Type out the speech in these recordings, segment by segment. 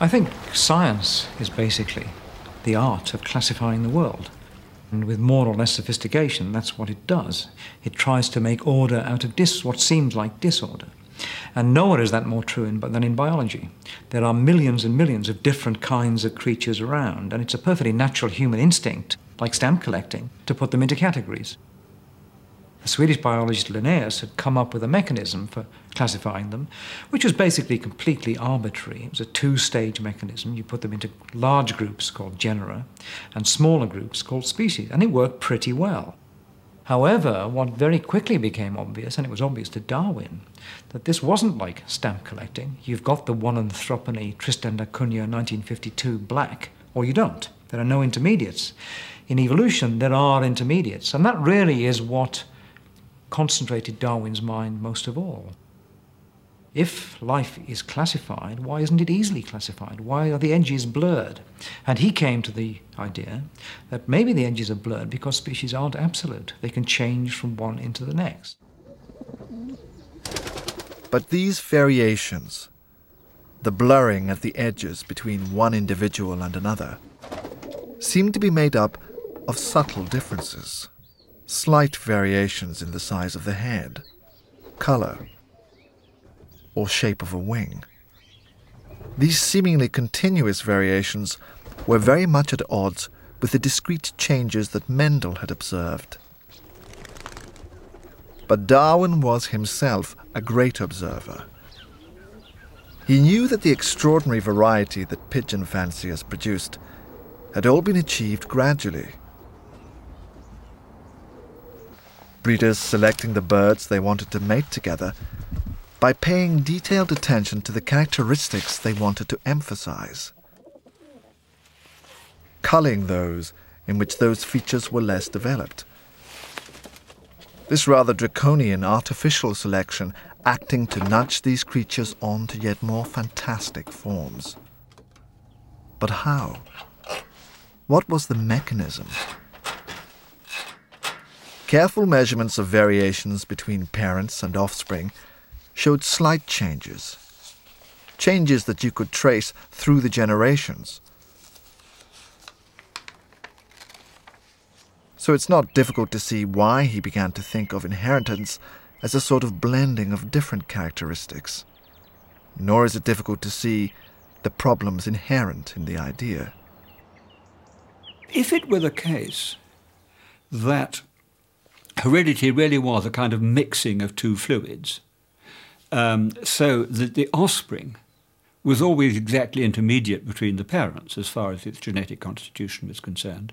I think science is basically the art of classifying the world. And with more or less sophistication, that's what it does. It tries to make order out of dis- what seems like disorder. And nowhere is that more true in, than in biology. There are millions and millions of different kinds of creatures around, and it's a perfectly natural human instinct, like stamp collecting, to put them into categories. The Swedish biologist Linnaeus had come up with a mechanism for classifying them, which was basically completely arbitrary. It was a two stage mechanism. You put them into large groups called genera and smaller groups called species, and it worked pretty well. However, what very quickly became obvious, and it was obvious to Darwin, that this wasn't like stamp collecting. You've got the one Anthropony Tristan da Cunha 1952 black, or you don't. There are no intermediates. In evolution, there are intermediates, and that really is what concentrated Darwin's mind most of all. If life is classified, why isn't it easily classified? Why are the edges blurred? And he came to the idea that maybe the edges are blurred because species aren't absolute. They can change from one into the next. But these variations, the blurring at the edges between one individual and another, seem to be made up of subtle differences, slight variations in the size of the head, color, or shape of a wing. These seemingly continuous variations were very much at odds with the discrete changes that Mendel had observed. But Darwin was himself a great observer. He knew that the extraordinary variety that pigeon fanciers produced had all been achieved gradually. Breeders selecting the birds they wanted to mate together by paying detailed attention to the characteristics they wanted to emphasize, culling those in which those features were less developed. This rather draconian artificial selection acting to nudge these creatures on to yet more fantastic forms. But how? What was the mechanism? Careful measurements of variations between parents and offspring showed slight changes, changes that you could trace through the generations. So it's not difficult to see why he began to think of inheritance as a sort of blending of different characteristics. Nor is it difficult to see the problems inherent in the idea. If it were the case that heredity really was a kind of mixing of two fluids, um, so that the offspring was always exactly intermediate between the parents as far as its genetic constitution was concerned,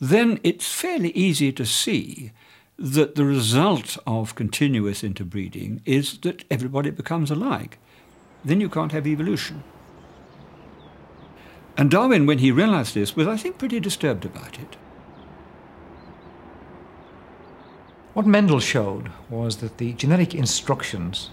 then it's fairly easy to see that the result of continuous interbreeding is that everybody becomes alike. Then you can't have evolution. And Darwin, when he realized this, was, I think, pretty disturbed about it. What Mendel showed was that the genetic instructions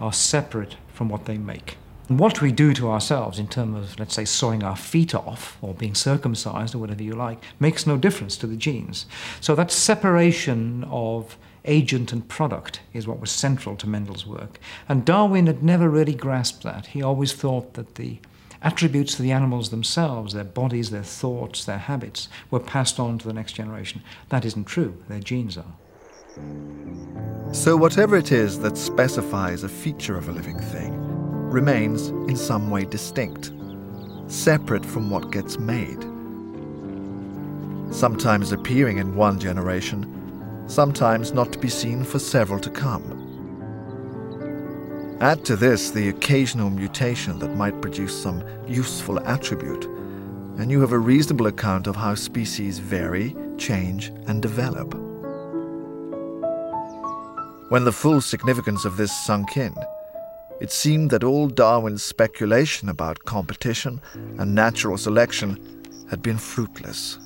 are separate from what they make. And what we do to ourselves in terms of, let's say, sawing our feet off or being circumcised or whatever you like, makes no difference to the genes. So that separation of agent and product is what was central to Mendel's work. And Darwin had never really grasped that. He always thought that the attributes of the animals themselves, their bodies, their thoughts, their habits, were passed on to the next generation. That isn't true. Their genes are. So, whatever it is that specifies a feature of a living thing remains in some way distinct, separate from what gets made. Sometimes appearing in one generation, sometimes not to be seen for several to come. Add to this the occasional mutation that might produce some useful attribute, and you have a reasonable account of how species vary, change, and develop. When the full significance of this sunk in, it seemed that all Darwin's speculation about competition and natural selection had been fruitless.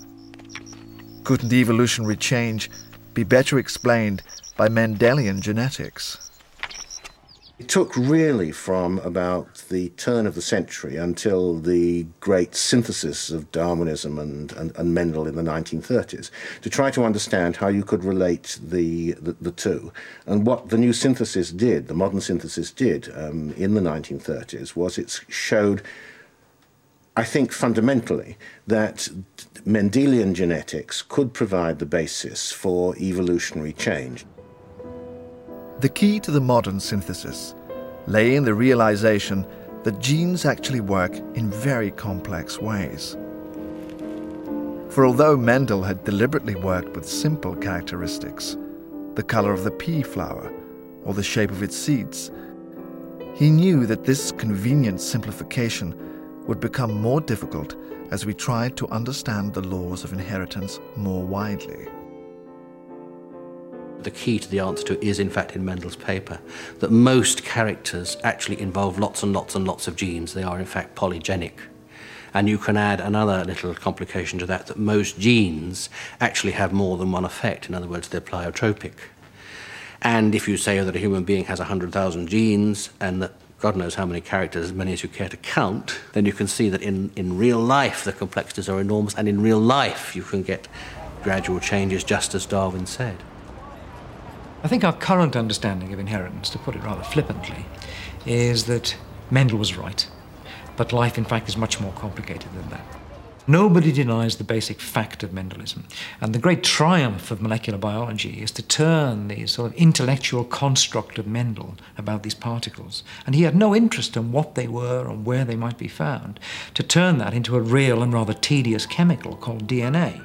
Couldn't evolutionary change be better explained by Mendelian genetics? It took really from about the turn of the century until the great synthesis of Darwinism and, and, and Mendel in the 1930s to try to understand how you could relate the, the, the two. And what the new synthesis did, the modern synthesis did um, in the 1930s, was it showed I think fundamentally that Mendelian genetics could provide the basis for evolutionary change. The key to the modern synthesis lay in the realization that genes actually work in very complex ways. For although Mendel had deliberately worked with simple characteristics, the color of the pea flower or the shape of its seeds, he knew that this convenient simplification would become more difficult as we tried to understand the laws of inheritance more widely the key to the answer to is in fact in Mendel's paper, that most characters actually involve lots and lots and lots of genes. They are in fact polygenic. And you can add another little complication to that, that most genes actually have more than one effect. In other words, they're pleiotropic. And if you say that a human being has 100,000 genes and that God knows how many characters, as many as you care to count, then you can see that in, in real life the complexities are enormous, and in real life you can get gradual changes, just as Darwin said. I think our current understanding of inheritance, to put it rather flippantly, is that Mendel was right, but life in fact is much more complicated than that. Nobody denies the basic fact of Mendelism. And the great triumph of molecular biology is to turn the sort of intellectual construct of Mendel about these particles, and he had no interest in what they were and where they might be found, to turn that into a real and rather tedious chemical called DNA.